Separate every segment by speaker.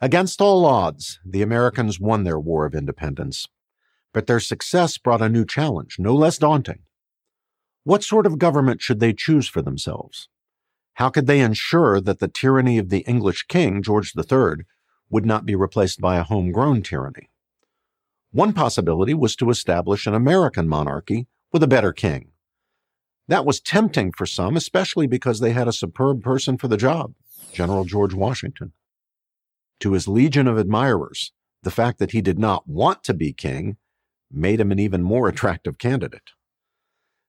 Speaker 1: Against all odds, the Americans won their War of Independence. But their success brought a new challenge, no less daunting. What sort of government should they choose for themselves? How could they ensure that the tyranny of the English king, George III, would not be replaced by a homegrown tyranny? One possibility was to establish an American monarchy with a better king. That was tempting for some, especially because they had a superb person for the job, General George Washington. To his legion of admirers, the fact that he did not want to be king made him an even more attractive candidate.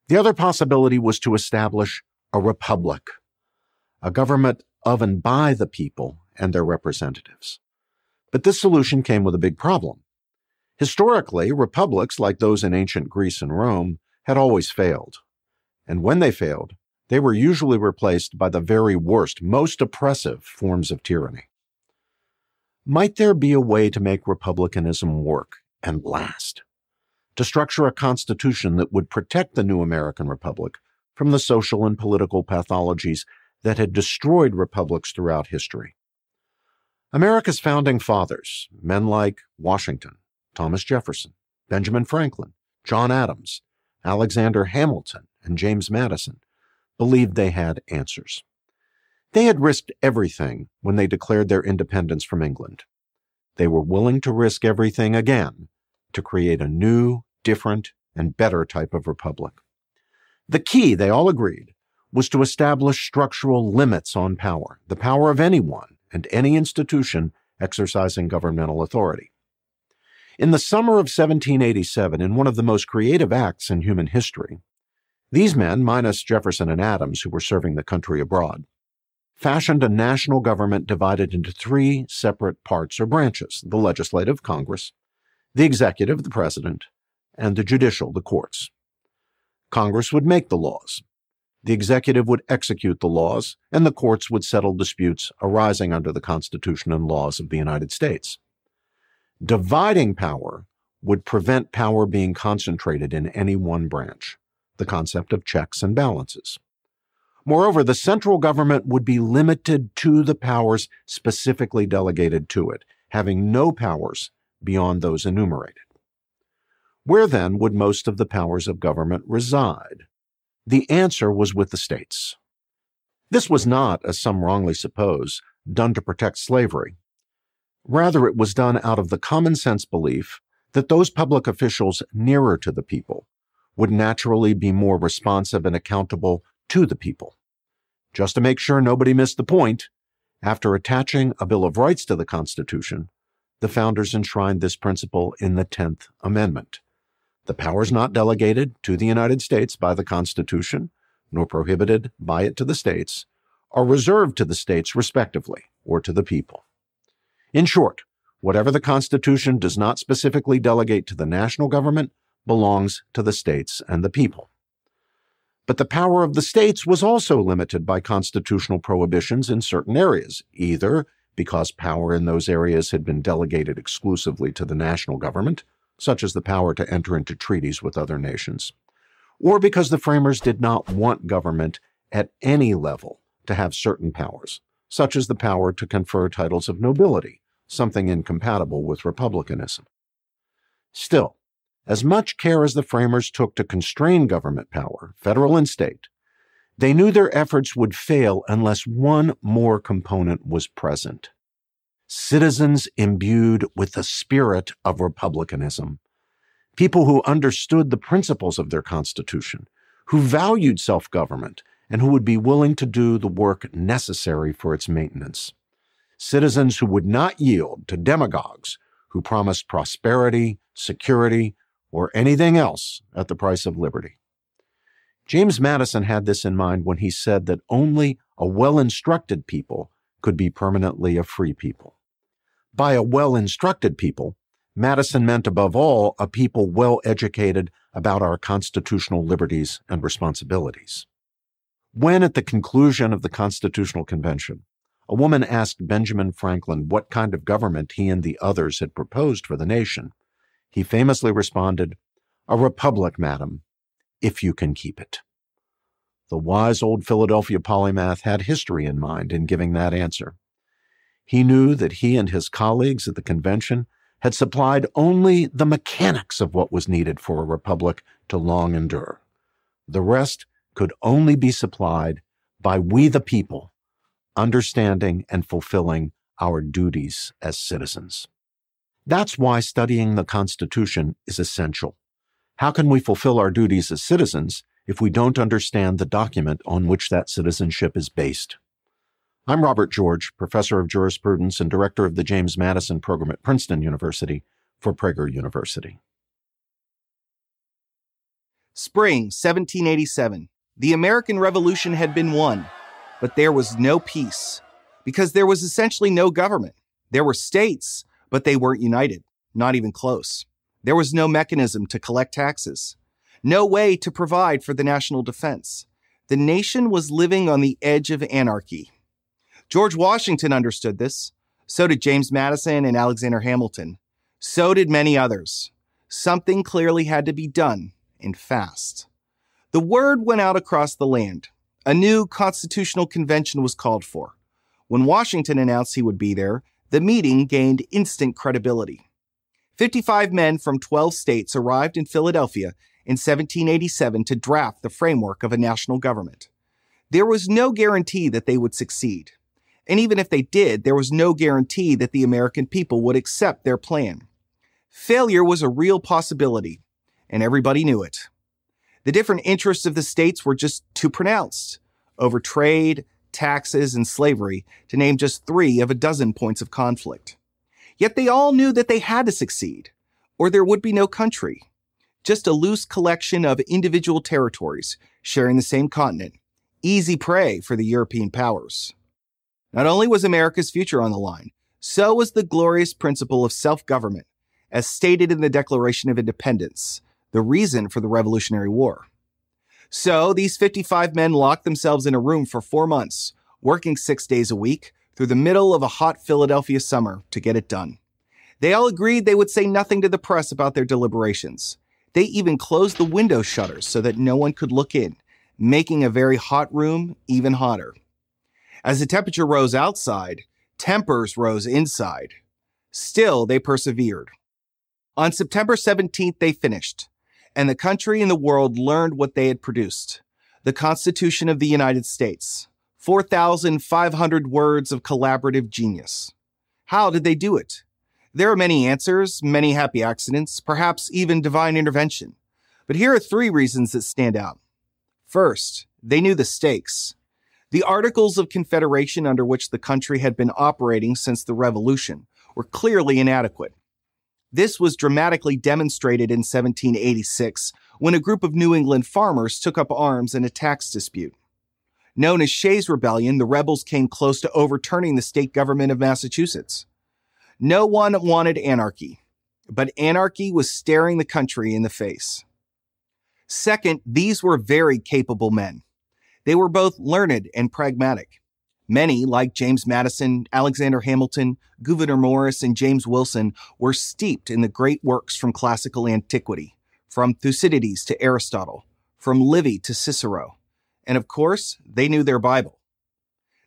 Speaker 1: The other possibility was to establish a republic, a government of and by the people and their representatives. But this solution came with a big problem. Historically, republics like those in ancient Greece and Rome had always failed. And when they failed, they were usually replaced by the very worst, most oppressive forms of tyranny. Might there be a way to make republicanism work and last? To structure a constitution that would protect the new American Republic from the social and political pathologies that had destroyed republics throughout history. America's founding fathers, men like Washington, Thomas Jefferson, Benjamin Franklin, John Adams, Alexander Hamilton, and James Madison, believed they had answers. They had risked everything when they declared their independence from England. They were willing to risk everything again to create a new, different, and better type of republic. The key, they all agreed, was to establish structural limits on power, the power of anyone and any institution exercising governmental authority. In the summer of 1787, in one of the most creative acts in human history, these men, minus Jefferson and Adams, who were serving the country abroad, fashioned a national government divided into three separate parts or branches the legislative, Congress, the executive, the president, and the judicial, the courts. Congress would make the laws, the executive would execute the laws, and the courts would settle disputes arising under the Constitution and laws of the United States. Dividing power would prevent power being concentrated in any one branch, the concept of checks and balances. Moreover, the central government would be limited to the powers specifically delegated to it, having no powers beyond those enumerated. Where then would most of the powers of government reside? The answer was with the states. This was not, as some wrongly suppose, done to protect slavery. Rather, it was done out of the common sense belief that those public officials nearer to the people would naturally be more responsive and accountable to the people. Just to make sure nobody missed the point, after attaching a Bill of Rights to the Constitution, the founders enshrined this principle in the 10th Amendment. The powers not delegated to the United States by the Constitution, nor prohibited by it to the states, are reserved to the states respectively, or to the people. In short, whatever the Constitution does not specifically delegate to the national government belongs to the states and the people. But the power of the states was also limited by constitutional prohibitions in certain areas, either because power in those areas had been delegated exclusively to the national government, such as the power to enter into treaties with other nations, or because the framers did not want government at any level to have certain powers, such as the power to confer titles of nobility, something incompatible with republicanism. Still, as much care as the framers took to constrain government power, federal and state, they knew their efforts would fail unless one more component was present citizens imbued with the spirit of republicanism, people who understood the principles of their Constitution, who valued self government, and who would be willing to do the work necessary for its maintenance. Citizens who would not yield to demagogues who promised prosperity, security, or anything else at the price of liberty. James Madison had this in mind when he said that only a well instructed people could be permanently a free people. By a well instructed people, Madison meant above all a people well educated about our constitutional liberties and responsibilities. When, at the conclusion of the Constitutional Convention, a woman asked Benjamin Franklin what kind of government he and the others had proposed for the nation, he famously responded, A republic, madam, if you can keep it. The wise old Philadelphia polymath had history in mind in giving that answer. He knew that he and his colleagues at the convention had supplied only the mechanics of what was needed for a republic to long endure. The rest could only be supplied by we the people, understanding and fulfilling our duties as citizens. That's why studying the Constitution is essential. How can we fulfill our duties as citizens if we don't understand the document on which that citizenship is based? I'm Robert George, professor of jurisprudence and director of the James Madison program at Princeton University for Prager University.
Speaker 2: Spring 1787. The American Revolution had been won, but there was no peace because there was essentially no government. There were states, but they weren't united, not even close. There was no mechanism to collect taxes, no way to provide for the national defense. The nation was living on the edge of anarchy. George Washington understood this. So did James Madison and Alexander Hamilton. So did many others. Something clearly had to be done, and fast. The word went out across the land. A new constitutional convention was called for. When Washington announced he would be there, the meeting gained instant credibility. 55 men from 12 states arrived in Philadelphia in 1787 to draft the framework of a national government. There was no guarantee that they would succeed. And even if they did, there was no guarantee that the American people would accept their plan. Failure was a real possibility, and everybody knew it. The different interests of the states were just too pronounced over trade, taxes, and slavery, to name just three of a dozen points of conflict. Yet they all knew that they had to succeed, or there would be no country. Just a loose collection of individual territories sharing the same continent, easy prey for the European powers. Not only was America's future on the line, so was the glorious principle of self government, as stated in the Declaration of Independence, the reason for the Revolutionary War. So these 55 men locked themselves in a room for four months, working six days a week through the middle of a hot Philadelphia summer to get it done. They all agreed they would say nothing to the press about their deliberations. They even closed the window shutters so that no one could look in, making a very hot room even hotter. As the temperature rose outside, tempers rose inside. Still, they persevered. On September 17th, they finished and the country and the world learned what they had produced the Constitution of the United States. 4,500 words of collaborative genius. How did they do it? There are many answers, many happy accidents, perhaps even divine intervention. But here are three reasons that stand out. First, they knew the stakes. The Articles of Confederation under which the country had been operating since the Revolution were clearly inadequate. This was dramatically demonstrated in 1786 when a group of New England farmers took up arms in a tax dispute. Known as Shays' Rebellion, the rebels came close to overturning the state government of Massachusetts. No one wanted anarchy, but anarchy was staring the country in the face. Second, these were very capable men. They were both learned and pragmatic. Many, like James Madison, Alexander Hamilton, Gouverneur Morris, and James Wilson, were steeped in the great works from classical antiquity, from Thucydides to Aristotle, from Livy to Cicero. And of course, they knew their Bible.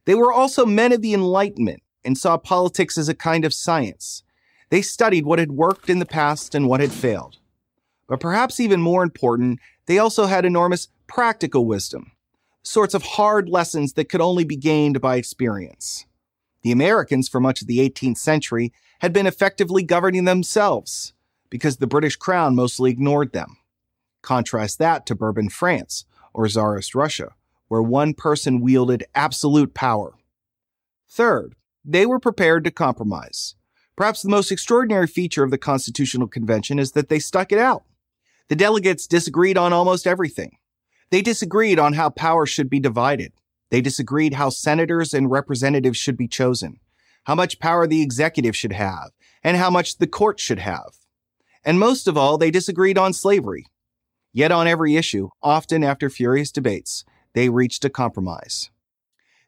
Speaker 2: They were also men of the Enlightenment and saw politics as a kind of science. They studied what had worked in the past and what had failed. But perhaps even more important, they also had enormous practical wisdom sorts of hard lessons that could only be gained by experience. The Americans, for much of the 18th century, had been effectively governing themselves because the British crown mostly ignored them. Contrast that to Bourbon France or Tsarist Russia, where one person wielded absolute power. Third, they were prepared to compromise. Perhaps the most extraordinary feature of the Constitutional Convention is that they stuck it out. The delegates disagreed on almost everything. They disagreed on how power should be divided. They disagreed how senators and representatives should be chosen, how much power the executive should have, and how much the court should have. And most of all, they disagreed on slavery. Yet on every issue, often after furious debates, they reached a compromise.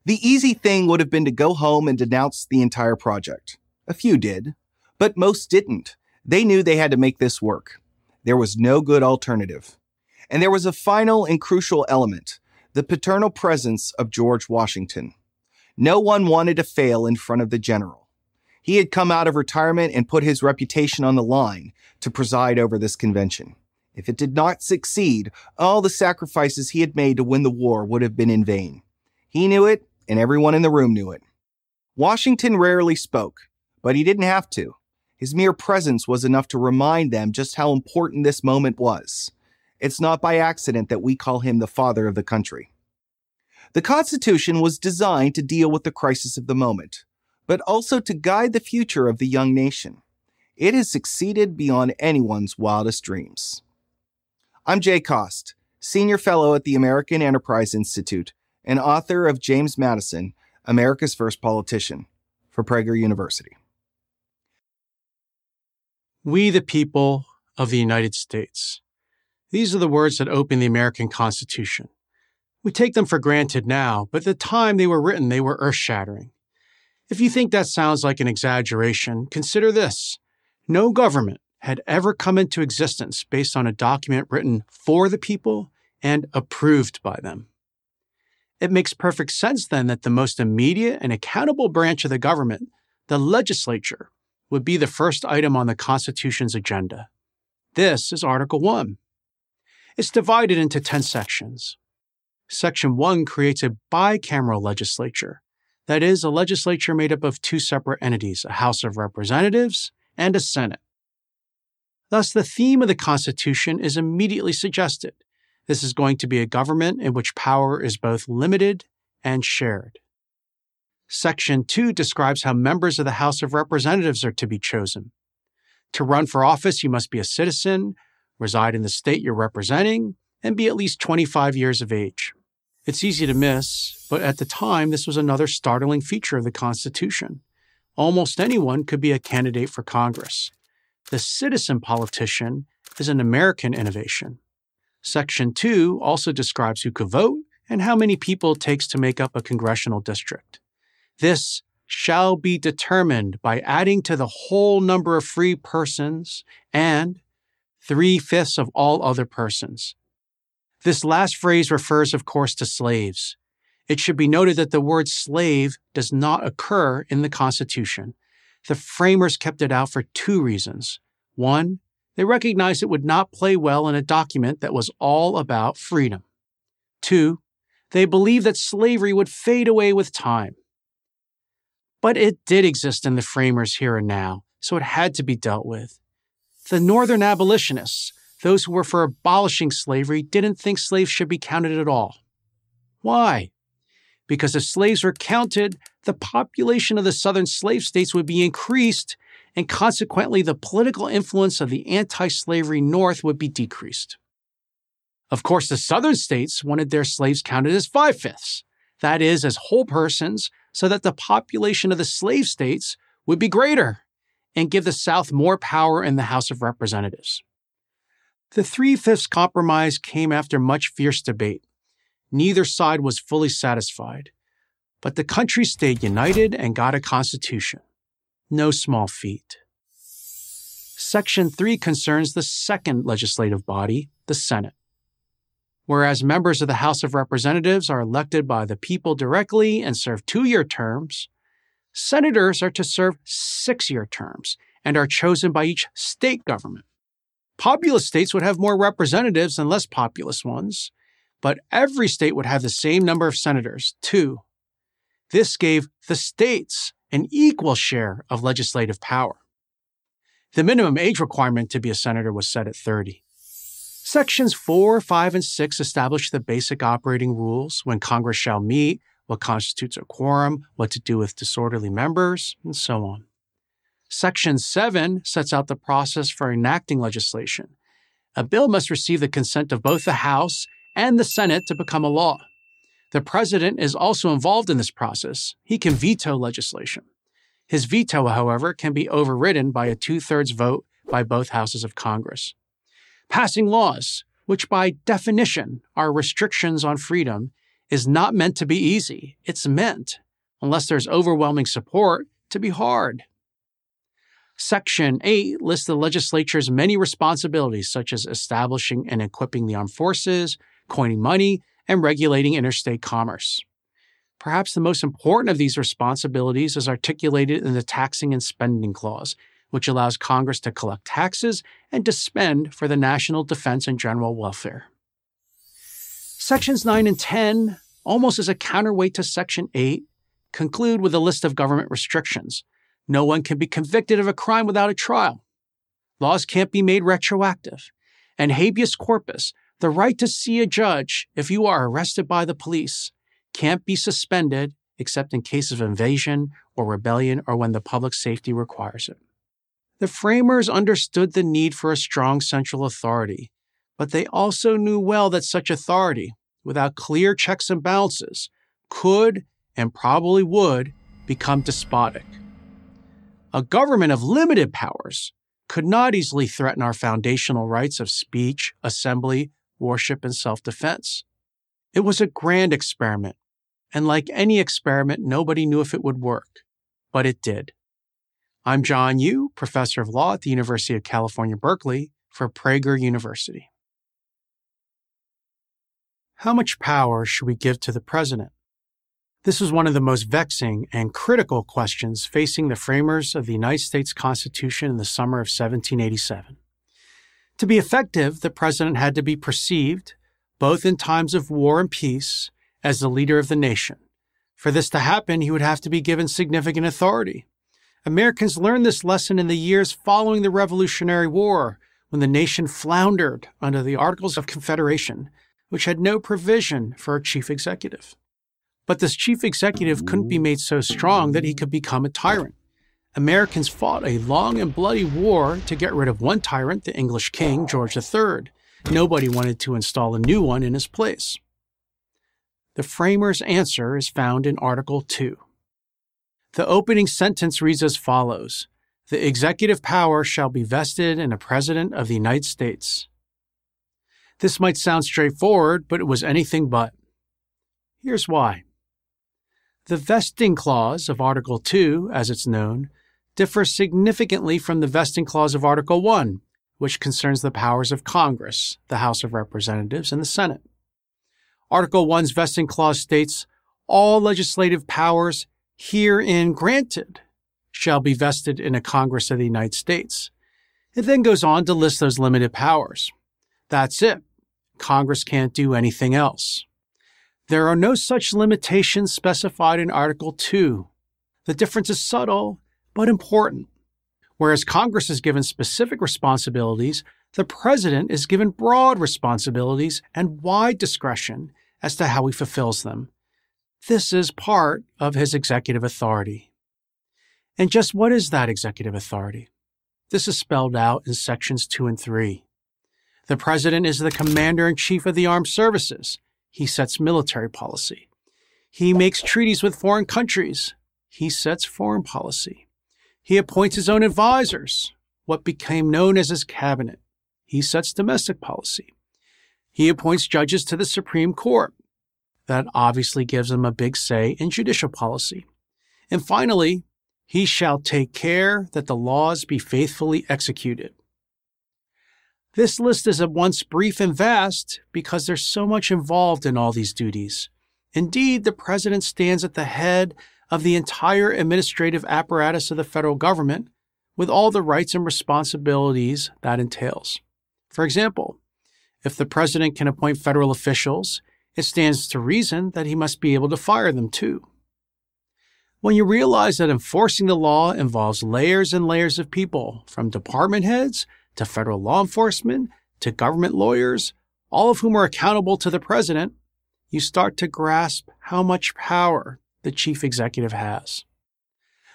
Speaker 2: The easy thing would have been to go home and denounce the entire project. A few did, but most didn't. They knew they had to make this work. There was no good alternative. And there was a final and crucial element the paternal presence of George Washington. No one wanted to fail in front of the general. He had come out of retirement and put his reputation on the line to preside over this convention. If it did not succeed, all the sacrifices he had made to win the war would have been in vain. He knew it, and everyone in the room knew it. Washington rarely spoke, but he didn't have to. His mere presence was enough to remind them just how important this moment was. It's not by accident that we call him the father of the country. The Constitution was designed to deal with the crisis of the moment, but also to guide the future of the young nation. It has succeeded beyond anyone's wildest dreams. I'm Jay Cost, Senior Fellow at the American Enterprise Institute and author of James Madison, America's First Politician, for Prager University.
Speaker 3: We, the people of the United States. These are the words that open the American Constitution. We take them for granted now, but at the time they were written, they were earth shattering. If you think that sounds like an exaggeration, consider this no government had ever come into existence based on a document written for the people and approved by them. It makes perfect sense then that the most immediate and accountable branch of the government, the legislature, would be the first item on the Constitution's agenda. This is Article 1. It's divided into 10 sections. Section 1 creates a bicameral legislature, that is, a legislature made up of two separate entities, a House of Representatives and a Senate. Thus, the theme of the Constitution is immediately suggested. This is going to be a government in which power is both limited and shared. Section 2 describes how members of the House of Representatives are to be chosen. To run for office, you must be a citizen, reside in the state you're representing, and be at least 25 years of age. It's easy to miss, but at the time, this was another startling feature of the Constitution. Almost anyone could be a candidate for Congress. The citizen politician is an American innovation. Section 2 also describes who could vote and how many people it takes to make up a congressional district. This shall be determined by adding to the whole number of free persons and three fifths of all other persons. This last phrase refers, of course, to slaves. It should be noted that the word slave does not occur in the Constitution. The framers kept it out for two reasons. One, they recognized it would not play well in a document that was all about freedom. Two, they believed that slavery would fade away with time. But it did exist in the framers here and now, so it had to be dealt with. The Northern abolitionists, those who were for abolishing slavery, didn't think slaves should be counted at all. Why? Because if slaves were counted, the population of the southern slave states would be increased, and consequently, the political influence of the anti slavery North would be decreased. Of course, the southern states wanted their slaves counted as five fifths, that is, as whole persons, so that the population of the slave states would be greater and give the South more power in the House of Representatives. The three fifths compromise came after much fierce debate. Neither side was fully satisfied, but the country stayed united and got a constitution. No small feat. Section 3 concerns the second legislative body, the Senate. Whereas members of the House of Representatives are elected by the people directly and serve two year terms, senators are to serve six year terms and are chosen by each state government. Populous states would have more representatives than less populous ones, but every state would have the same number of senators, two. This gave the states an equal share of legislative power. The minimum age requirement to be a senator was set at 30. Sections 4, 5, and 6 establish the basic operating rules when Congress shall meet, what constitutes a quorum, what to do with disorderly members, and so on. Section 7 sets out the process for enacting legislation. A bill must receive the consent of both the House and the Senate to become a law. The president is also involved in this process. He can veto legislation. His veto, however, can be overridden by a two thirds vote by both houses of Congress passing laws, which by definition are restrictions on freedom, is not meant to be easy. It's meant, unless there's overwhelming support, to be hard. Section 8 lists the legislature's many responsibilities, such as establishing and equipping the armed forces, coining money, and regulating interstate commerce. Perhaps the most important of these responsibilities is articulated in the Taxing and Spending Clause, which allows Congress to collect taxes and to spend for the national defense and general welfare. Sections 9 and 10, almost as a counterweight to Section 8, conclude with a list of government restrictions. No one can be convicted of a crime without a trial. Laws can't be made retroactive. And habeas corpus, the right to see a judge if you are arrested by the police, can't be suspended except in case of invasion or rebellion or when the public safety requires it. The framers understood the need for a strong central authority, but they also knew well that such authority, without clear checks and balances, could and probably would become despotic. A government of limited powers could not easily threaten our foundational rights of speech, assembly, worship, and self defense. It was a grand experiment, and like any experiment, nobody knew if it would work, but it did. I'm John Yoo, professor of law at the University of California, Berkeley, for Prager University. How much power should we give to the president? This was one of the most vexing and critical questions facing the framers of the United States Constitution in the summer of 1787. To be effective, the president had to be perceived, both in times of war and peace, as the leader of the nation. For this to happen, he would have to be given significant authority. Americans learned this lesson in the years following the Revolutionary War, when the nation floundered under the Articles of Confederation, which had no provision for a chief executive. But this chief executive couldn't be made so strong that he could become a tyrant. Americans fought a long and bloody war to get rid of one tyrant, the English king, George III. Nobody wanted to install a new one in his place. The framer's answer is found in Article 2. The opening sentence reads as follows The executive power shall be vested in a President of the United States. This might sound straightforward, but it was anything but. Here's why. The vesting clause of Article 2, as it's known, differs significantly from the vesting clause of Article 1, which concerns the powers of Congress, the House of Representatives, and the Senate. Article 1's vesting clause states all legislative powers herein granted shall be vested in a Congress of the United States. It then goes on to list those limited powers. That's it. Congress can't do anything else. There are no such limitations specified in Article 2. The difference is subtle, but important. Whereas Congress is given specific responsibilities, the President is given broad responsibilities and wide discretion as to how he fulfills them. This is part of his executive authority. And just what is that executive authority? This is spelled out in sections 2 and 3. The President is the Commander in Chief of the Armed Services he sets military policy. He makes treaties with foreign countries. He sets foreign policy. He appoints his own advisors, what became known as his cabinet. He sets domestic policy. He appoints judges to the Supreme Court. That obviously gives him a big say in judicial policy. And finally, he shall take care that the laws be faithfully executed. This list is at once brief and vast because there's so much involved in all these duties. Indeed, the President stands at the head of the entire administrative apparatus of the federal government with all the rights and responsibilities that entails. For example, if the President can appoint federal officials, it stands to reason that he must be able to fire them too. When you realize that enforcing the law involves layers and layers of people, from department heads to federal law enforcement to government lawyers, all of whom are accountable to the president, you start to grasp how much power the chief executive has.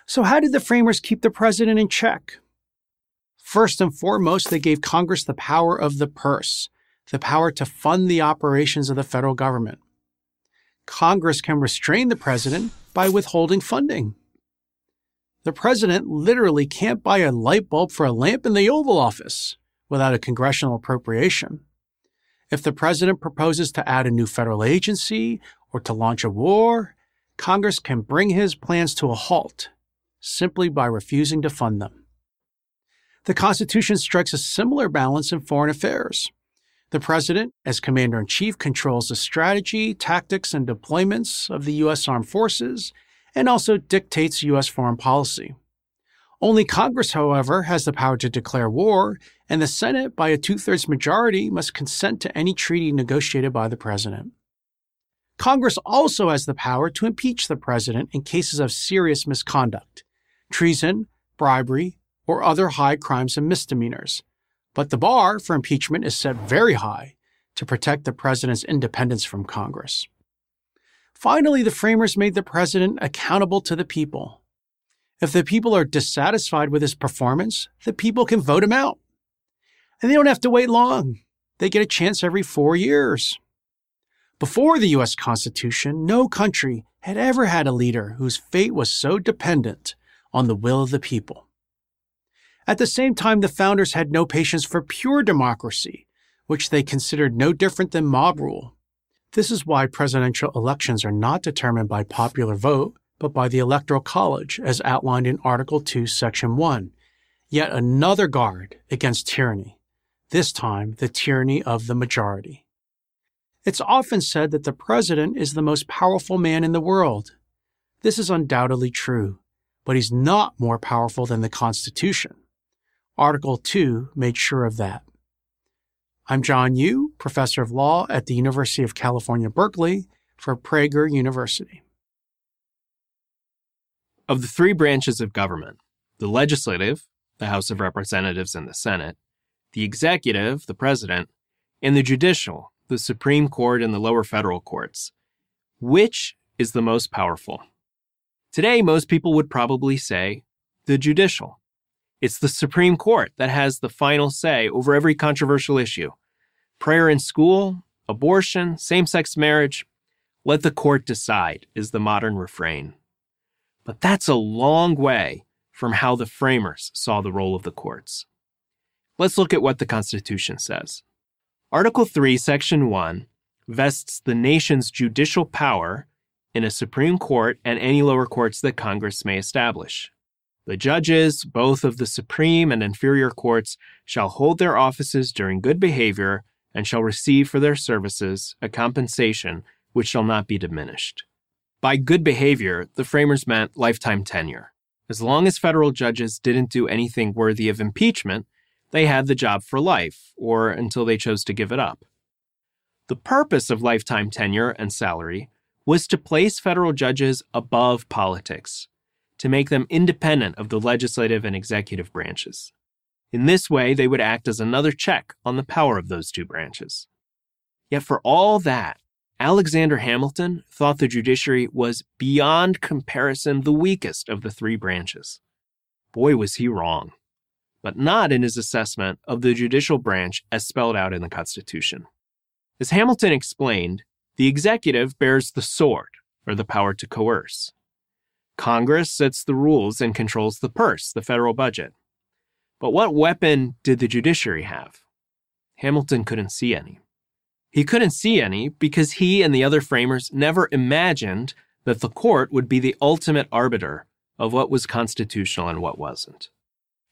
Speaker 3: So, how did the framers keep the president in check? First and foremost, they gave Congress the power of the purse, the power to fund the operations of the federal government. Congress can restrain the president by withholding funding. The president literally can't buy a light bulb for a lamp in the Oval Office without a congressional appropriation. If the president proposes to add a new federal agency or to launch a war, Congress can bring his plans to a halt simply by refusing to fund them. The Constitution strikes a similar balance in foreign affairs. The president, as commander in chief, controls the strategy, tactics, and deployments of the U.S. armed forces and also dictates U.S. foreign policy. Only Congress, however, has the power to declare war, and the Senate, by a two thirds majority, must consent to any treaty negotiated by the president. Congress also has the power to impeach the president in cases of serious misconduct, treason, bribery, or other high crimes and misdemeanors. But the bar for impeachment is set very high to protect the president's independence from Congress. Finally, the framers made the president accountable to the people. If the people are dissatisfied with his performance, the people can vote him out. And they don't have to wait long. They get a chance every four years. Before the U.S. Constitution, no country had ever had a leader whose fate was so dependent on the will of the people. At the same time, the founders had no patience for pure democracy, which they considered no different than mob rule. This is why presidential elections are not determined by popular vote, but by the Electoral College, as outlined in Article 2, Section 1. Yet another guard against tyranny, this time the tyranny of the majority. It's often said that the president is the most powerful man in the world. This is undoubtedly true, but he's not more powerful than the Constitution. Article 2 made sure of that. I'm John Yoo, professor of law at the University of California, Berkeley, for Prager University.
Speaker 4: Of the three branches of government, the legislative, the House of Representatives and the Senate, the executive, the president, and the judicial, the Supreme Court and the lower federal courts, which is the most powerful? Today, most people would probably say the judicial. It's the Supreme Court that has the final say over every controversial issue. Prayer in school, abortion, same sex marriage. Let the court decide, is the modern refrain. But that's a long way from how the framers saw the role of the courts. Let's look at what the Constitution says. Article 3, Section 1 vests the nation's judicial power in a Supreme Court and any lower courts that Congress may establish. The judges, both of the Supreme and inferior courts, shall hold their offices during good behavior and shall receive for their services a compensation which shall not be diminished. By good behavior, the framers meant lifetime tenure. As long as federal judges didn't do anything worthy of impeachment, they had the job for life, or until they chose to give it up. The purpose of lifetime tenure and salary was to place federal judges above politics to make them independent of the legislative and executive branches. In this way, they would act as another check on the power of those two branches. Yet, for all that, Alexander Hamilton thought the judiciary was beyond comparison the weakest of the three branches. Boy, was he wrong, but not in his assessment of the judicial branch as spelled out in the Constitution. As Hamilton explained, the executive bears the sword, or the power to coerce. Congress sets the rules and controls the purse, the federal budget. But what weapon did the judiciary have? Hamilton couldn't see any. He couldn't see any because he and the other framers never imagined that the court would be the ultimate arbiter of what was constitutional and what wasn't.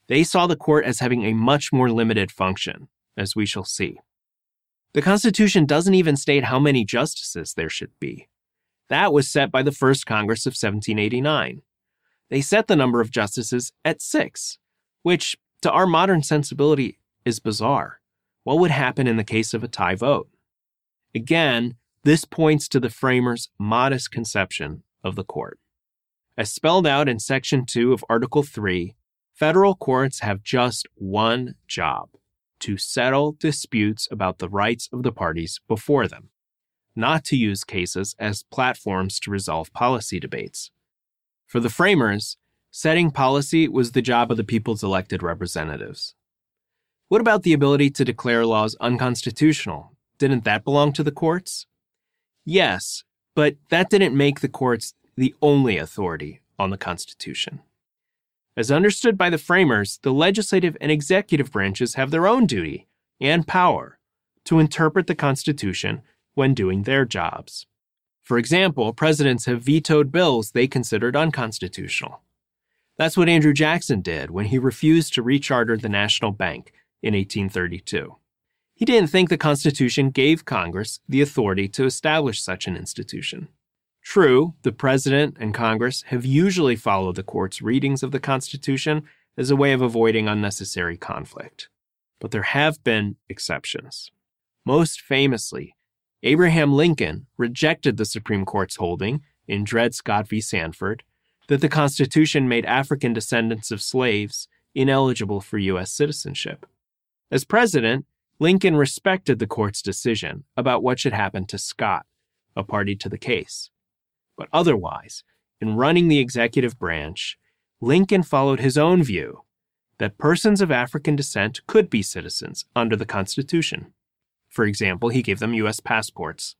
Speaker 4: They saw the court as having a much more limited function, as we shall see. The Constitution doesn't even state how many justices there should be. That was set by the First Congress of 1789. They set the number of justices at six, which, to our modern sensibility, is bizarre. What would happen in the case of a tie vote? Again, this points to the framers' modest conception of the court. As spelled out in Section 2 of Article 3, federal courts have just one job to settle disputes about the rights of the parties before them not to use cases as platforms to resolve policy debates. For the framers, setting policy was the job of the people's elected representatives. What about the ability to declare laws unconstitutional? Didn't that belong to the courts? Yes, but that didn't make the courts the only authority on the Constitution. As understood by the framers, the legislative and executive branches have their own duty and power to interpret the Constitution when doing their jobs. For example, presidents have vetoed bills they considered unconstitutional. That's what Andrew Jackson did when he refused to recharter the National Bank in 1832. He didn't think the Constitution gave Congress the authority to establish such an institution. True, the President and Congress have usually followed the court's readings of the Constitution as a way of avoiding unnecessary conflict. But there have been exceptions. Most famously, Abraham Lincoln rejected the Supreme Court's holding in Dred Scott v. Sandford that the Constitution made African descendants of slaves ineligible for U.S. citizenship. As president, Lincoln respected the court's decision about what should happen to Scott, a party to the case. But otherwise, in running the executive branch, Lincoln followed his own view that persons of African descent could be citizens under the Constitution. For example, he gave them U.S. passports.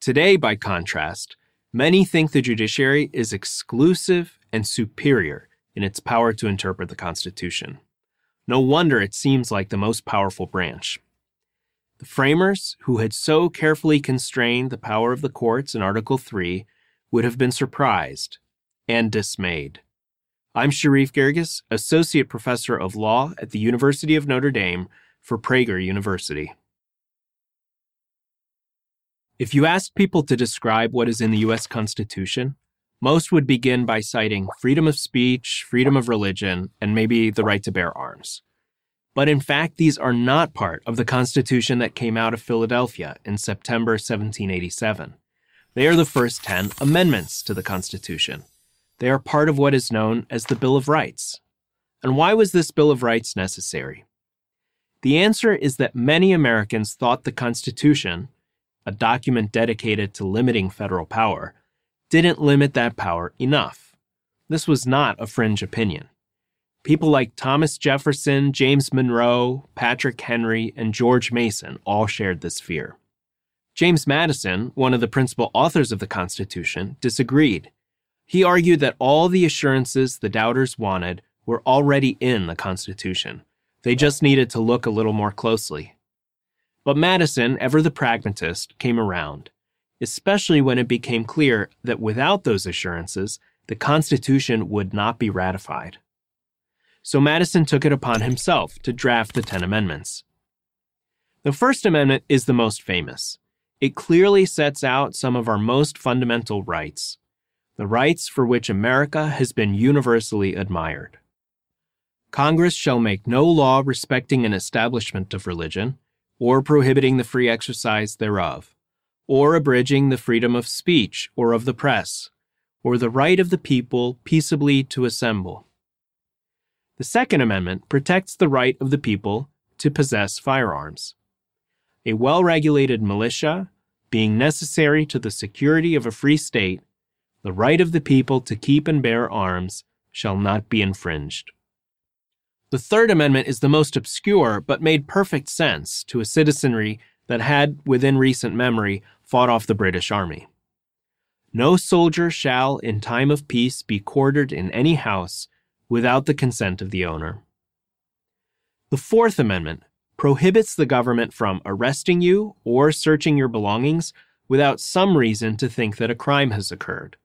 Speaker 4: Today, by contrast, many think the judiciary is exclusive and superior in its power to interpret the Constitution. No wonder it seems like the most powerful branch. The framers, who had so carefully constrained the power of the courts in Article 3, would have been surprised and dismayed. I'm Sherif Girgis, Associate Professor of Law at the University of Notre Dame for Prager University. If you ask people to describe what is in the U.S. Constitution, most would begin by citing freedom of speech, freedom of religion, and maybe the right to bear arms. But in fact, these are not part of the Constitution that came out of Philadelphia in September 1787. They are the first 10 amendments to the Constitution. They are part of what is known as the Bill of Rights. And why was this Bill of Rights necessary? The answer is that many Americans thought the Constitution, a document dedicated to limiting federal power, didn't limit that power enough. This was not a fringe opinion. People like Thomas Jefferson, James Monroe, Patrick Henry, and George Mason all shared this fear. James Madison, one of the principal authors of the Constitution, disagreed. He argued that all the assurances the doubters wanted were already in the Constitution. They just needed to look a little more closely. But Madison, ever the pragmatist, came around especially when it became clear that without those assurances, the Constitution would not be ratified. So Madison took it upon himself to draft the Ten Amendments. The First Amendment is the most famous. It clearly sets out some of our most fundamental rights, the rights for which America has been universally admired. Congress shall make no law respecting an establishment of religion, or prohibiting the free exercise thereof or abridging the freedom of speech or of the press, or the right of the people peaceably to assemble. The Second Amendment protects the right of the people to possess firearms. A well regulated militia, being necessary to the security of a free state, the right of the people to keep and bear arms shall not be infringed. The Third Amendment is the most obscure but made perfect sense to a citizenry that had, within recent memory, fought off the British Army. No soldier shall, in time of peace, be quartered in any house without the consent of the owner. The Fourth Amendment prohibits the government from arresting you or searching your belongings without some reason to think that a crime has occurred.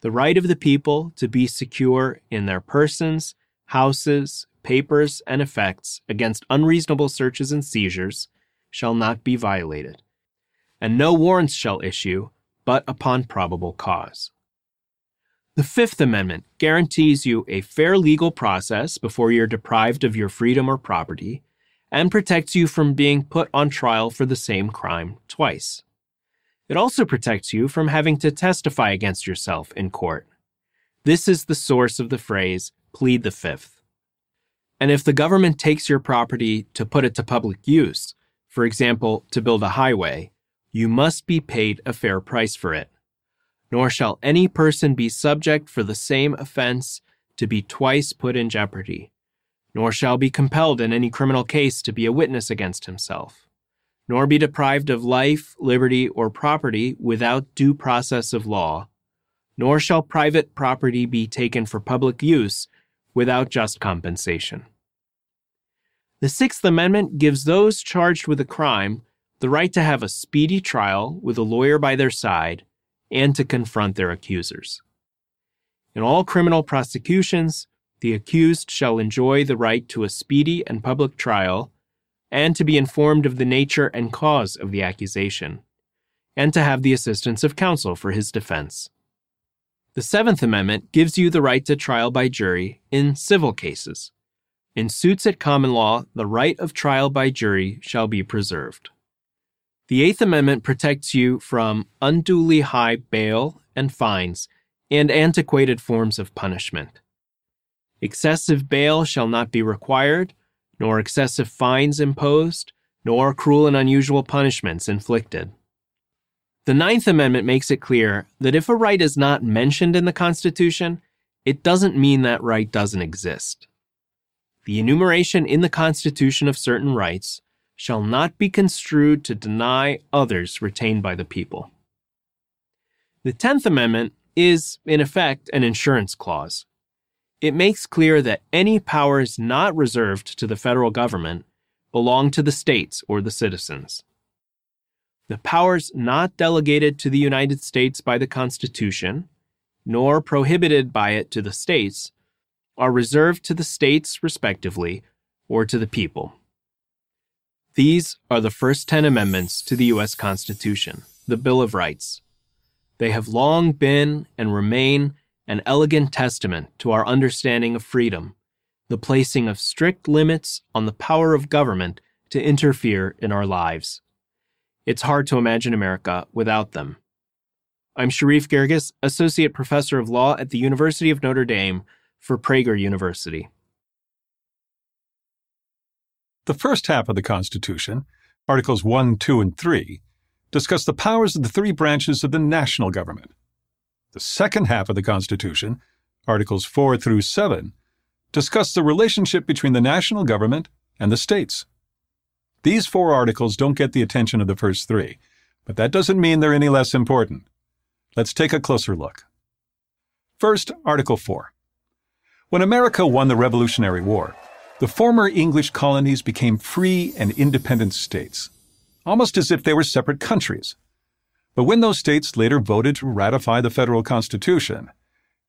Speaker 4: The right of the people to be secure in their persons, houses, papers, and effects against unreasonable searches and seizures shall not be violated and no warrants shall issue but upon probable cause. The Fifth Amendment guarantees you a fair legal process before you're deprived of your freedom or property and protects you from being put on trial for the same crime twice. It also protects you from having to testify against yourself in court. This is the source of the phrase, plead the fifth. And if the government takes your property to put it to public use, for example, to build a highway, you must be paid a fair price for it. Nor shall any person be subject for the same offense to be twice put in jeopardy, nor shall be compelled in any criminal case to be a witness against himself, nor be deprived of life, liberty, or property without due process of law, nor shall private property be taken for public use without just compensation. The Sixth Amendment gives those charged with a crime the right to have a speedy trial with a lawyer by their side and to confront their accusers. In all criminal prosecutions, the accused shall enjoy the right to a speedy and public trial, and to be informed of the nature and cause of the accusation, and to have the assistance of counsel for his defense. The Seventh Amendment gives you the right to trial by jury in civil cases. In suits at common law, the right of trial by jury shall be preserved. The Eighth Amendment protects you from unduly high bail and fines and antiquated forms of punishment. Excessive bail shall not be required, nor excessive fines imposed, nor cruel and unusual punishments inflicted. The Ninth Amendment makes it clear that if a right is not mentioned in the Constitution, it doesn't mean that right doesn't exist. The enumeration in the Constitution of certain rights shall not be construed to deny others retained by the people. The Tenth Amendment is, in effect, an insurance clause. It makes clear that any powers not reserved to the federal government belong to the states or the citizens. The powers not delegated to the United States by the Constitution, nor prohibited by it to the states, are reserved to the states respectively or to the people. These are the first 10 amendments to the U.S. Constitution, the Bill of Rights. They have long been and remain an elegant testament to our understanding of freedom, the placing of strict limits on the power of government to interfere in our lives. It's hard to imagine America without them. I'm Sherif Girgis, Associate Professor of Law at the University of Notre Dame for Prager University.
Speaker 5: The first half of the Constitution, Articles 1, 2, and 3, discuss the powers of the three branches of the national government. The second half of the Constitution, Articles 4 through 7, discuss the relationship between the national government and the states. These four articles don't get the attention of the first three, but that doesn't mean they're any less important. Let's take a closer look. First, Article 4. When America won the Revolutionary War, the former English colonies became free and independent states, almost as if they were separate countries. But when those states later voted to ratify the federal constitution,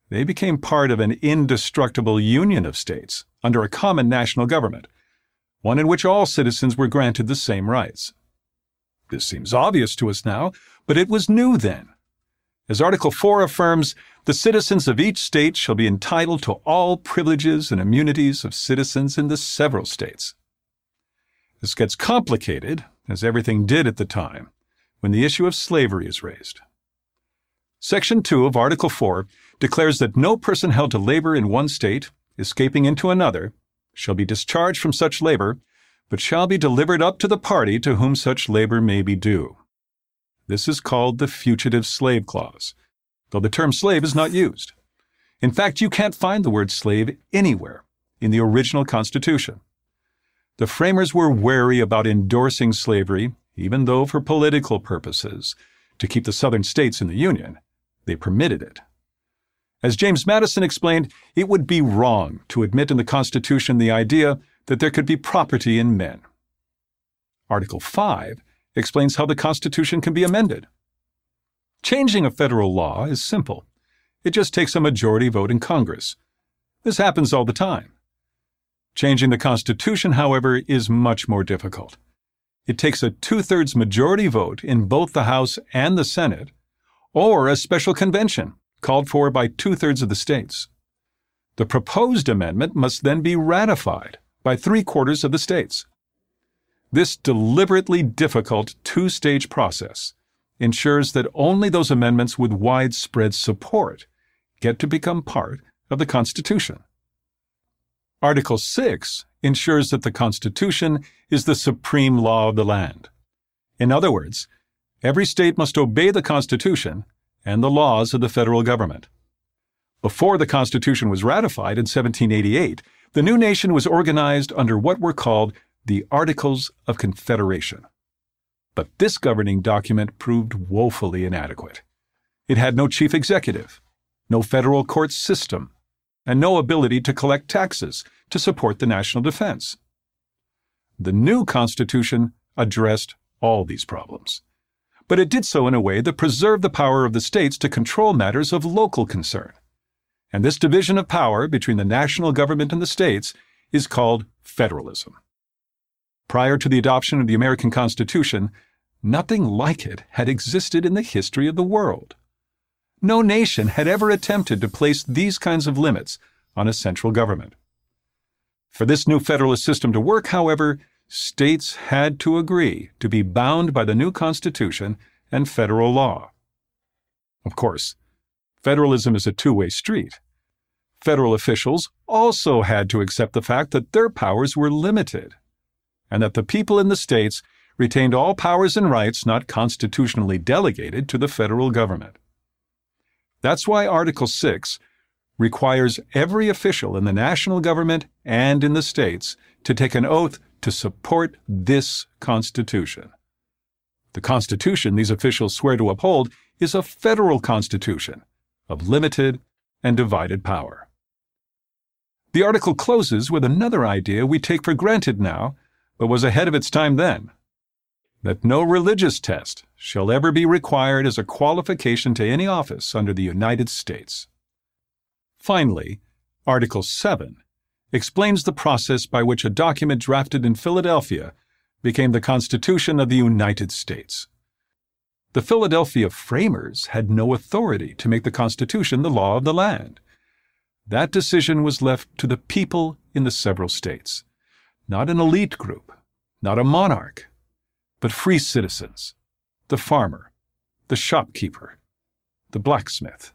Speaker 5: they became part of an indestructible union of states under a common national government, one in which all citizens were granted the same rights. This seems obvious to us now, but it was new then. As Article 4 affirms, the citizens of each state shall be entitled to all privileges and immunities of citizens in the several states. This gets complicated, as everything did at the time, when the issue of slavery is raised. Section 2 of Article 4 declares that no person held to labor in one state, escaping into another, shall be discharged from such labor, but shall be delivered up to the party to whom such labor may be due. This is called the Fugitive Slave Clause, though the term slave is not used. In fact, you can't find the word slave anywhere in the original Constitution. The framers were wary about endorsing slavery, even though for political purposes, to keep the southern states in the Union, they permitted it. As James Madison explained, it would be wrong to admit in the Constitution the idea that there could be property in men. Article 5 explains how the Constitution can be amended. Changing a federal law is simple. It just takes a majority vote in Congress. This happens all the time. Changing the Constitution, however, is much more difficult. It takes a two thirds majority vote in both the House and the Senate, or a special convention called for by two thirds of the states. The proposed amendment must then be ratified by three quarters of the states. This deliberately difficult two stage process ensures that only those amendments with widespread support get to become part of the Constitution. Article 6 ensures that the Constitution is the supreme law of the land. In other words, every state must obey the Constitution and the laws of the federal government. Before the Constitution was ratified in 1788, the new nation was organized under what were called the Articles of Confederation. But this governing document proved woefully inadequate. It had no chief executive, no federal court system, and no ability to collect taxes to support the national defense. The new Constitution addressed all these problems, but it did so in a way that preserved the power of the states to control matters of local concern. And this division of power between the national government and the states is called federalism. Prior to the adoption of the American Constitution, nothing like it had existed in the history of the world. No nation had ever attempted to place these kinds of limits on a central government. For this new federalist system to work, however, states had to agree to be bound by the new Constitution and federal law. Of course, federalism is a two way street. Federal officials also had to accept the fact that their powers were limited, and that the people in the states retained all powers and rights not constitutionally delegated to the federal government. That's why Article 6 requires every official in the national government and in the states to take an oath to support this Constitution. The Constitution these officials swear to uphold is a federal Constitution of limited and divided power. The article closes with another idea we take for granted now, but was ahead of its time then that no religious test shall ever be required as a qualification to any office under the United States. Finally, Article 7 explains the process by which a document drafted in Philadelphia became the Constitution of the United States. The Philadelphia framers had no authority to make the Constitution the law of the land. That decision was left to the people in the several states, not an elite group, not a monarch, but free citizens, the farmer, the shopkeeper, the blacksmith.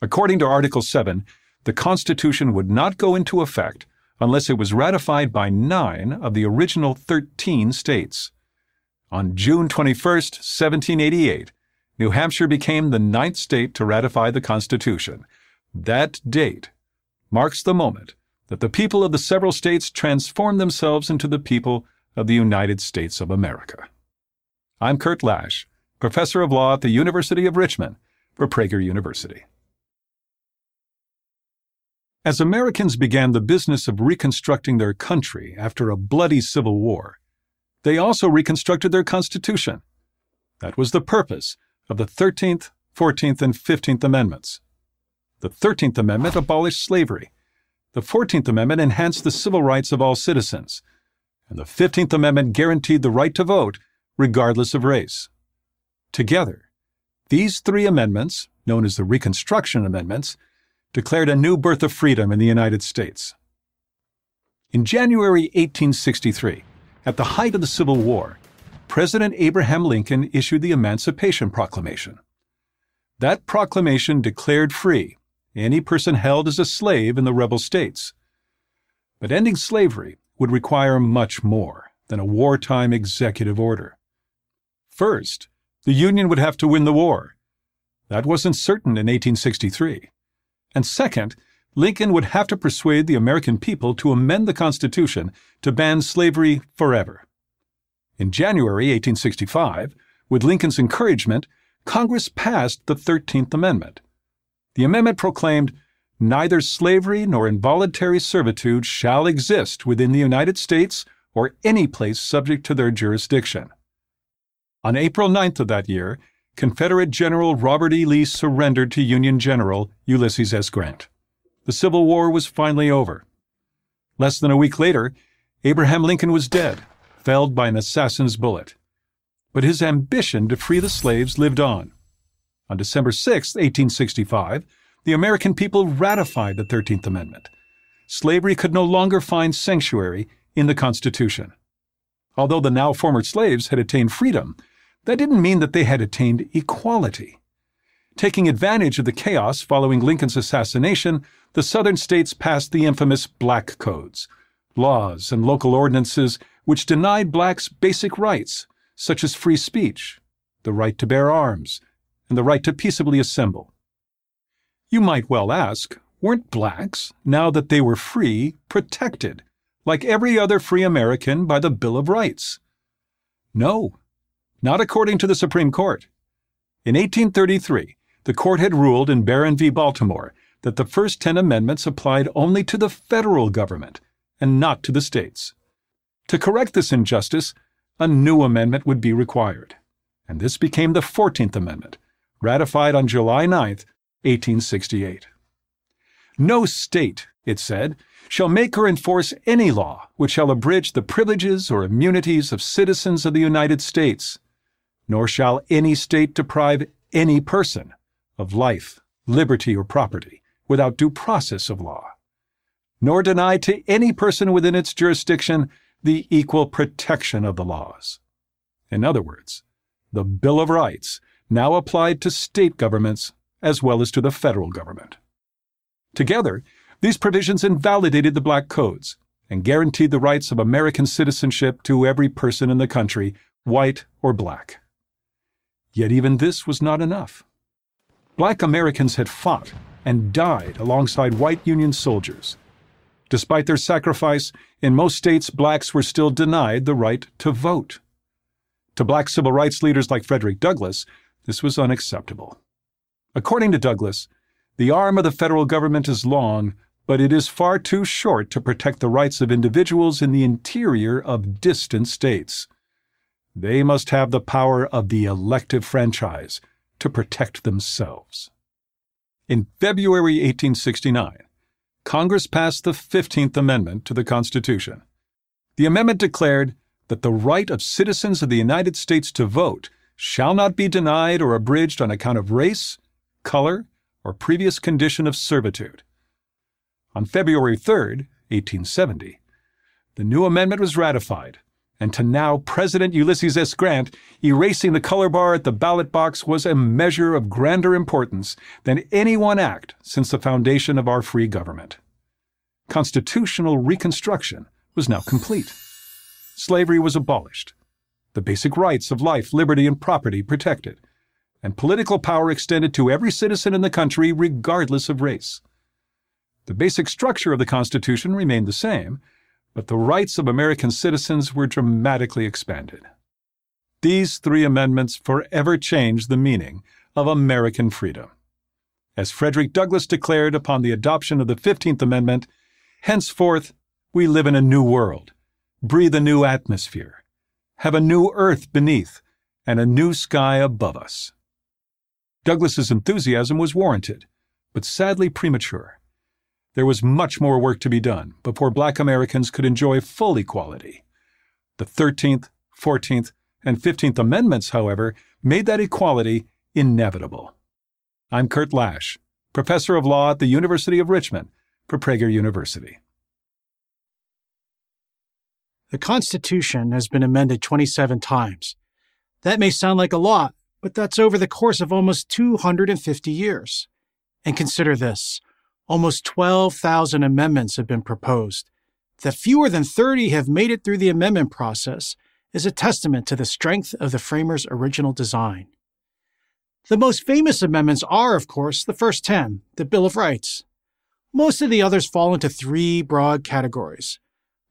Speaker 5: According to Article 7, the Constitution would not go into effect unless it was ratified by nine of the original 13 states. On June 21, 1788, New Hampshire became the ninth state to ratify the Constitution. That date marks the moment that the people of the several states transformed themselves into the people of the United States of America. I'm Kurt Lash, professor of law at the University of Richmond for Prager University. As Americans began the business of reconstructing their country after a bloody civil war, they also reconstructed their Constitution. That was the purpose of the 13th, 14th, and 15th Amendments. The 13th Amendment abolished slavery. The 14th Amendment enhanced the civil rights of all citizens and the 15th Amendment guaranteed the right to vote regardless of race. Together, these three amendments, known as the Reconstruction Amendments, declared a new birth of freedom in the United States. In January 1863, at the height of the Civil War, President Abraham Lincoln issued the Emancipation Proclamation. That proclamation declared free any person held as a slave in the rebel states. But ending slavery would require much more than a wartime executive order. First, the Union would have to win the war. That wasn't certain in 1863. And second, Lincoln would have to persuade the American people to amend the Constitution to ban slavery forever. In January 1865, with Lincoln's encouragement, Congress passed the 13th Amendment. The amendment proclaimed neither slavery nor involuntary servitude shall exist within the United States or any place subject to their jurisdiction. On April 9th of that year, Confederate General Robert E. Lee surrendered to Union General Ulysses S. Grant. The Civil War was finally over. Less than a week later, Abraham Lincoln was dead, felled by an assassin's bullet. But his ambition to free the slaves lived on. On December 6, 1865, the American people ratified the 13th Amendment. Slavery could no longer find sanctuary in the Constitution. Although the now former slaves had attained freedom, that didn't mean that they had attained equality. Taking advantage of the chaos following Lincoln's assassination, the Southern states passed the infamous Black Codes, laws and local ordinances which denied blacks basic rights, such as free speech, the right to bear arms, and the right to peaceably assemble. You might well ask, weren't blacks, now that they were free, protected, like every other free American, by the Bill of Rights? No, not according to the Supreme Court. In 1833, the court had ruled in Barron v. Baltimore that the first 10 amendments applied only to the federal government and not to the states. To correct this injustice, a new amendment would be required, and this became the 14th Amendment, ratified on July 9, 1868. No state, it said, shall make or enforce any law which shall abridge the privileges or immunities of citizens of the United States, nor shall any state deprive any person of life, liberty, or property without due process of law, nor deny to any person within its jurisdiction the equal protection of the laws. In other words, the Bill of Rights now applied to state governments as well as to the federal government. Together, these provisions invalidated the Black Codes and guaranteed the rights of American citizenship to every person in the country, white or black. Yet even this was not enough. Black Americans had fought and died alongside white Union soldiers. Despite their sacrifice, in most states, blacks were still denied the right to vote. To black civil rights leaders like Frederick Douglass, this was unacceptable. According to Douglass, the arm of the federal government is long, but it is far too short to protect the rights of individuals in the interior of distant states. They must have the power of the elective franchise to protect themselves. In February 1869, Congress passed the 15th Amendment to the Constitution. The amendment declared that the right of citizens of the United States to vote shall not be denied or abridged on account of race, color, or previous condition of servitude. On February 3, 1870, the new amendment was ratified, and to now President Ulysses S. Grant, erasing the color bar at the ballot box was a measure of grander importance than any one act since the foundation of our free government. Constitutional reconstruction was now complete. Slavery was abolished, the basic rights of life, liberty, and property protected, and political power extended to every citizen in the country regardless of race. The basic structure of the Constitution remained the same, but the rights of American citizens were dramatically expanded. These three amendments forever changed the meaning of American freedom. As Frederick Douglass declared upon the adoption of the 15th Amendment, henceforth we live in a new world, breathe a new atmosphere, have a new earth beneath, and a new sky above us. Douglass's enthusiasm was warranted, but sadly premature. There was much more work to be done before black Americans could enjoy full equality. The 13th, 14th, and 15th Amendments, however, made that equality inevitable. I'm Kurt Lash, professor of law at the University of Richmond for Prager University.
Speaker 3: The Constitution has been amended 27 times. That may sound like a lot, but that's over the course of almost 250 years. And consider this almost 12,000 amendments have been proposed. That fewer than 30 have made it through the amendment process is a testament to the strength of the framers' original design. The most famous amendments are, of course, the first 10, the Bill of Rights. Most of the others fall into three broad categories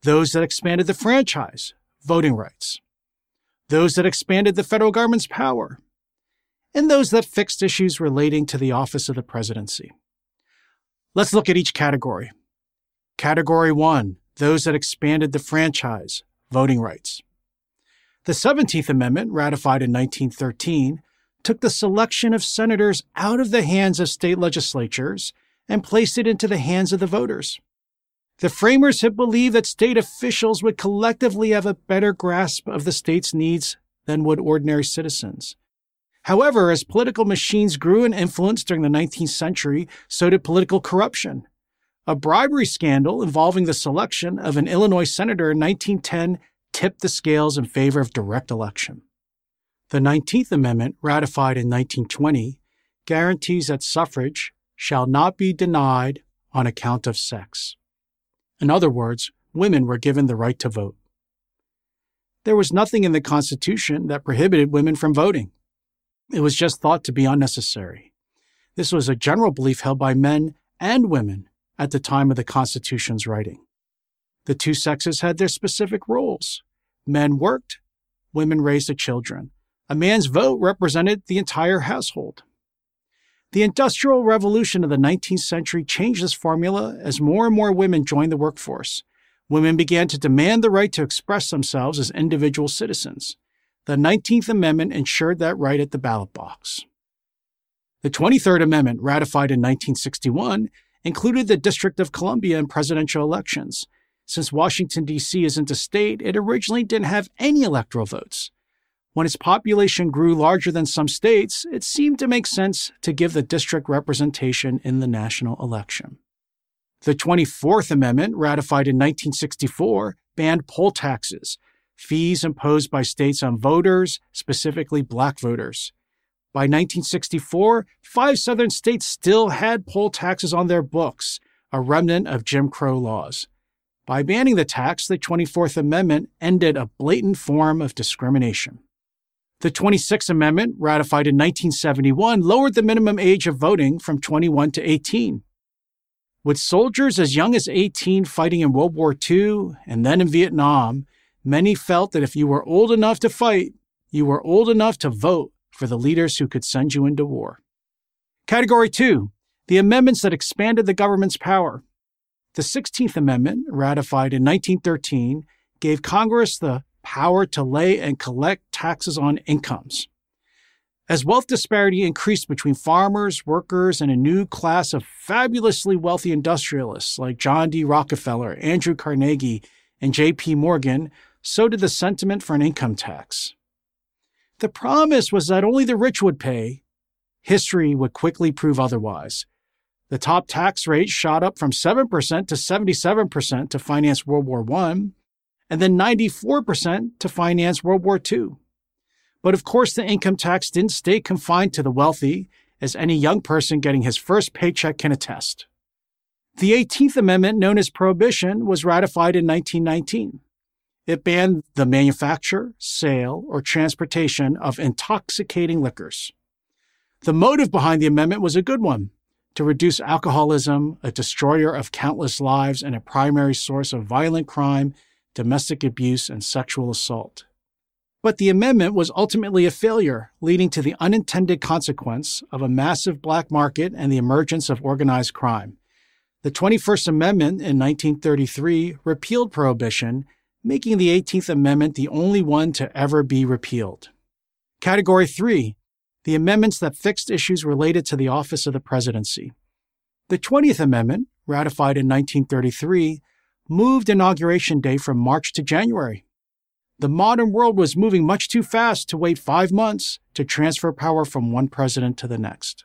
Speaker 3: those that expanded the franchise, voting rights, those that expanded the federal government's power, and those that fixed issues relating to the office of the presidency. Let's look at each category. Category 1 those that expanded the franchise, voting rights. The 17th Amendment, ratified in 1913, took the selection of senators out of the hands of state legislatures and placed it into the hands of the voters. The framers had believed that state officials would collectively have a better grasp of the state's needs than would ordinary citizens. However, as political machines grew in influence during the 19th century, so did political corruption. A bribery scandal involving the selection of an Illinois senator in 1910 tipped the scales in favor of direct election. The 19th Amendment, ratified in 1920, guarantees that suffrage shall not be denied on account of sex. In other words, women were given the right to vote. There was nothing in the Constitution that prohibited women from voting. It was just thought to be unnecessary. This was a general belief held by men and women at the time of the Constitution's writing. The two sexes had their specific roles. Men worked, women raised the children. A man's vote represented the entire household. The Industrial Revolution of the 19th century changed this formula as more and more women joined the workforce. Women began to demand the right to express themselves as individual citizens. The 19th Amendment ensured that right at the ballot box. The 23rd Amendment, ratified in 1961, included the District of Columbia in presidential elections. Since Washington, D.C. isn't a state, it originally didn't have any electoral votes. When its population grew larger than some states, it seemed to make sense to give the district representation in the national election. The 24th Amendment, ratified in 1964, banned poll taxes, fees imposed by states on voters, specifically black voters. By 1964, five southern states still had poll taxes on their books, a remnant of Jim Crow laws. By banning the tax, the 24th Amendment ended a blatant form of discrimination. The 26th Amendment, ratified in 1971, lowered the minimum age of voting from 21 to 18. With soldiers as young as 18 fighting in World War II and then in Vietnam, many felt that if you were old enough to fight, you were old enough to vote for the leaders who could send you into war. Category 2 The amendments that expanded the government's power. The 16th Amendment, ratified in 1913, gave Congress the power to lay and collect taxes on incomes. As wealth disparity increased between farmers, workers, and a new class of fabulously wealthy industrialists like John D. Rockefeller, Andrew Carnegie, and J.P. Morgan, so did the sentiment for an income tax. The promise was that only the rich would pay. History would quickly prove otherwise. The top tax rate shot up from 7% to 77% to finance World War I, and then 94% to finance World War II. But of course, the income tax didn't stay confined to the wealthy, as any young person getting his first paycheck can attest. The 18th Amendment, known as Prohibition, was ratified in 1919. It banned the manufacture, sale, or transportation of intoxicating liquors. The motive behind the amendment was a good one to reduce alcoholism, a destroyer of countless lives and a primary source of violent crime domestic abuse, and sexual assault. But the amendment was ultimately a failure, leading to the unintended consequence of a massive black market and the emergence of organized crime. The 21st Amendment in 1933 repealed prohibition, making the 18th Amendment the only one to ever be repealed. Category 3 The amendments that fixed issues related to the office of the presidency. The 20th Amendment, ratified in 1933, moved Inauguration Day from March to January. The modern world was moving much too fast to wait five months to transfer power from one president to the next.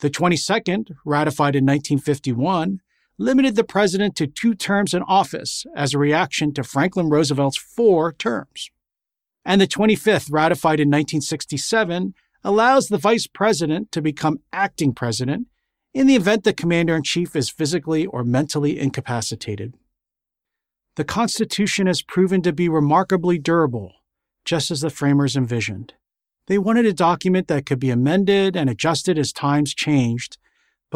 Speaker 3: The 22nd, ratified in 1951, limited the president to two terms in office as a reaction to Franklin Roosevelt's four terms. And the 25th, ratified in 1967, allows the vice president to become acting president in the event the commander in chief is physically or mentally incapacitated. The Constitution has proven to be remarkably durable, just as the framers envisioned. They wanted a document that could be amended and adjusted as times changed,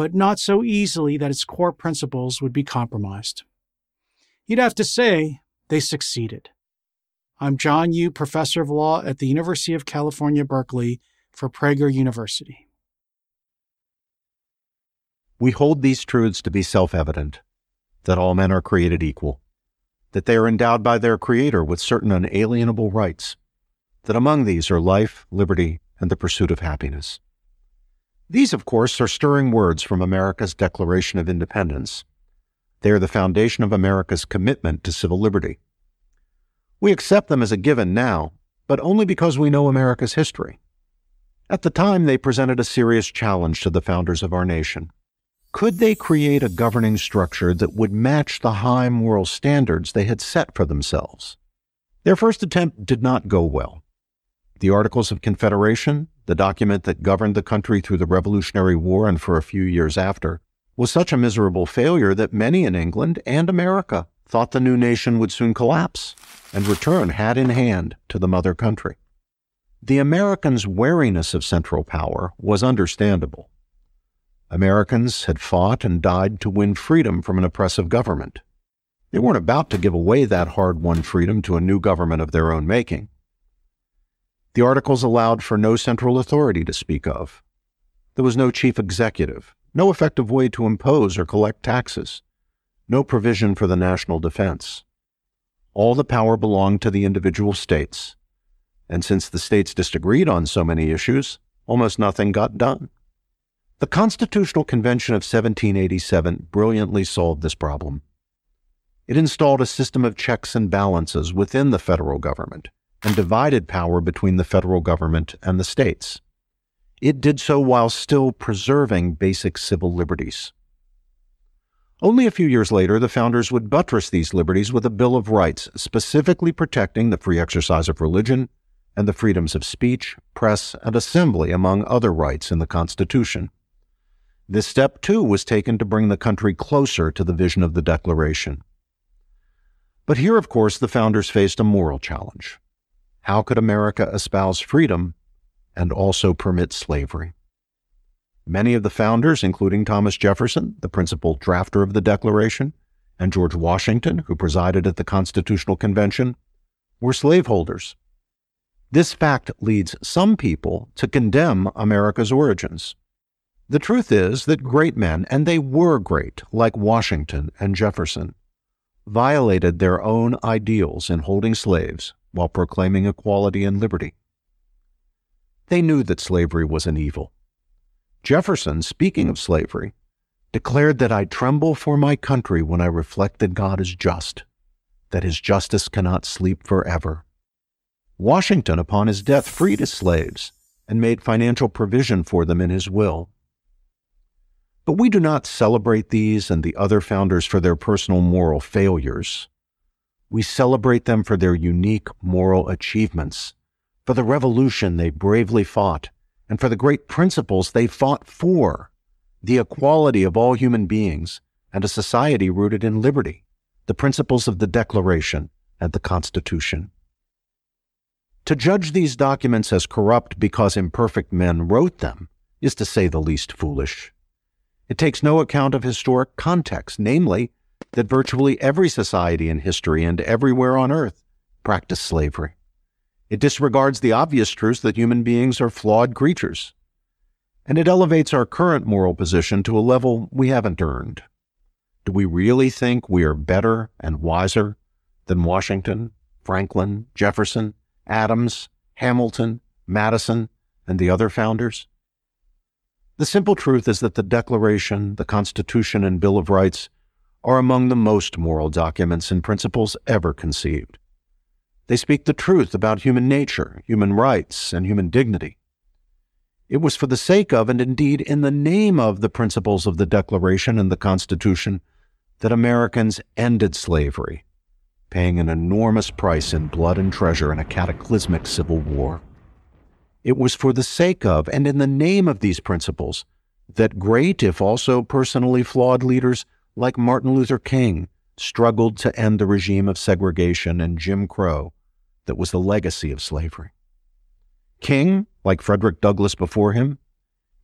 Speaker 3: but not so easily that its core principles would be compromised. You'd have to say they succeeded. I'm John Yoo, professor of law at the University of California, Berkeley, for Prager University.
Speaker 1: We hold these truths to be self evident that all men are created equal, that they are endowed by their Creator with certain unalienable rights, that among these are life, liberty, and the pursuit of happiness. These, of course, are stirring words from America's Declaration of Independence. They are the foundation of America's commitment to civil liberty. We accept them as a given now, but only because we know America's history. At the time, they presented a serious challenge to the founders of our nation. Could they create a governing structure that would match the high moral standards they had set for themselves? Their first attempt did not go well. The Articles of Confederation, the document that governed the country through the Revolutionary War and for a few years after, was such a miserable failure that many in England and America thought the new nation would soon collapse and return hat in hand to the mother country. The Americans' wariness of central power was understandable. Americans had fought and died to win freedom from an oppressive government. They weren't about to give away that hard won freedom to a new government of their own making. The articles allowed for no central authority to speak of. There was no chief executive, no effective way to impose or collect taxes, no provision for the national defense. All the power belonged to the individual states, and since the states disagreed on so many issues, almost nothing got done. The Constitutional Convention of 1787 brilliantly solved this problem. It installed a system of checks and balances within the federal government and divided power between the federal government and the states. It did so while still preserving basic civil liberties. Only a few years later, the founders would buttress these liberties with a Bill of Rights specifically protecting the free exercise of religion and the freedoms of speech, press, and assembly, among other rights in the Constitution. This step, too, was taken to bring the country closer to the vision of the Declaration. But here, of course, the founders faced a moral challenge. How could America espouse freedom and also permit slavery? Many of the founders, including Thomas Jefferson, the principal drafter of the Declaration, and George Washington, who presided at the Constitutional Convention, were slaveholders. This fact leads some people to condemn America's origins. The truth is that great men, and they were great, like Washington and Jefferson, violated their own ideals in holding slaves while proclaiming equality and liberty. They knew that slavery was an evil. Jefferson, speaking of slavery, declared that I tremble for my country when I reflect that God is just, that his justice cannot sleep forever. Washington, upon his death, freed his slaves and made financial provision for them in his will. But we do not celebrate these and the other founders for their personal moral failures. We celebrate them for their unique moral achievements, for the revolution they bravely fought, and for the great principles they fought for the equality of all human beings and a society rooted in liberty, the principles of the Declaration and the Constitution. To judge these documents as corrupt because imperfect men wrote them is to say the least foolish. It takes no account of historic context, namely, that virtually every society in history and everywhere on earth practiced slavery. It disregards the obvious truth that human beings are flawed creatures. And it elevates our current moral position to a level we haven't earned. Do we really think we are better and wiser than Washington, Franklin, Jefferson, Adams, Hamilton, Madison, and the other founders? The simple truth is that the Declaration, the Constitution, and Bill of Rights are among the most moral documents and principles ever conceived. They speak the truth about human nature, human rights, and human dignity. It was for the sake of, and indeed in the name of, the principles of the Declaration and the Constitution that Americans ended slavery, paying an enormous price in blood and treasure in a cataclysmic civil war. It was for the sake of and in the name of these principles that great, if also personally flawed leaders like Martin Luther King struggled to end the regime of segregation and Jim Crow that was the legacy of slavery. King, like Frederick Douglass before him,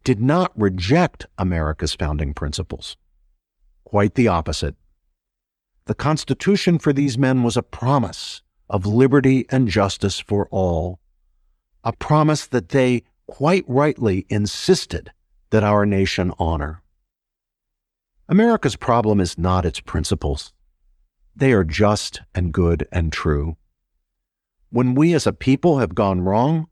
Speaker 1: did not reject America's founding principles. Quite the opposite. The Constitution for these men was a promise of liberty and justice for all a promise that they quite rightly insisted that our nation honor. America's problem is not its principles. They are just and good and true. When we as a people have gone wrong,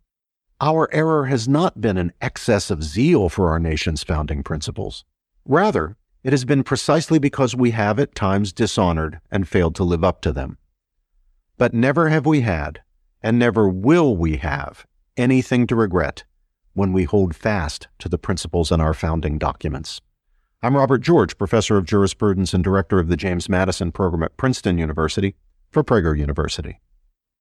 Speaker 1: our error has not been an excess of zeal for our nation's founding principles. Rather, it has been precisely because we have at times dishonored and failed to live up to them. But never have we had, and never will we have, anything to regret when we hold fast to the principles in our founding documents. I'm Robert George, professor of jurisprudence and director of the James Madison program at Princeton University for Prager University.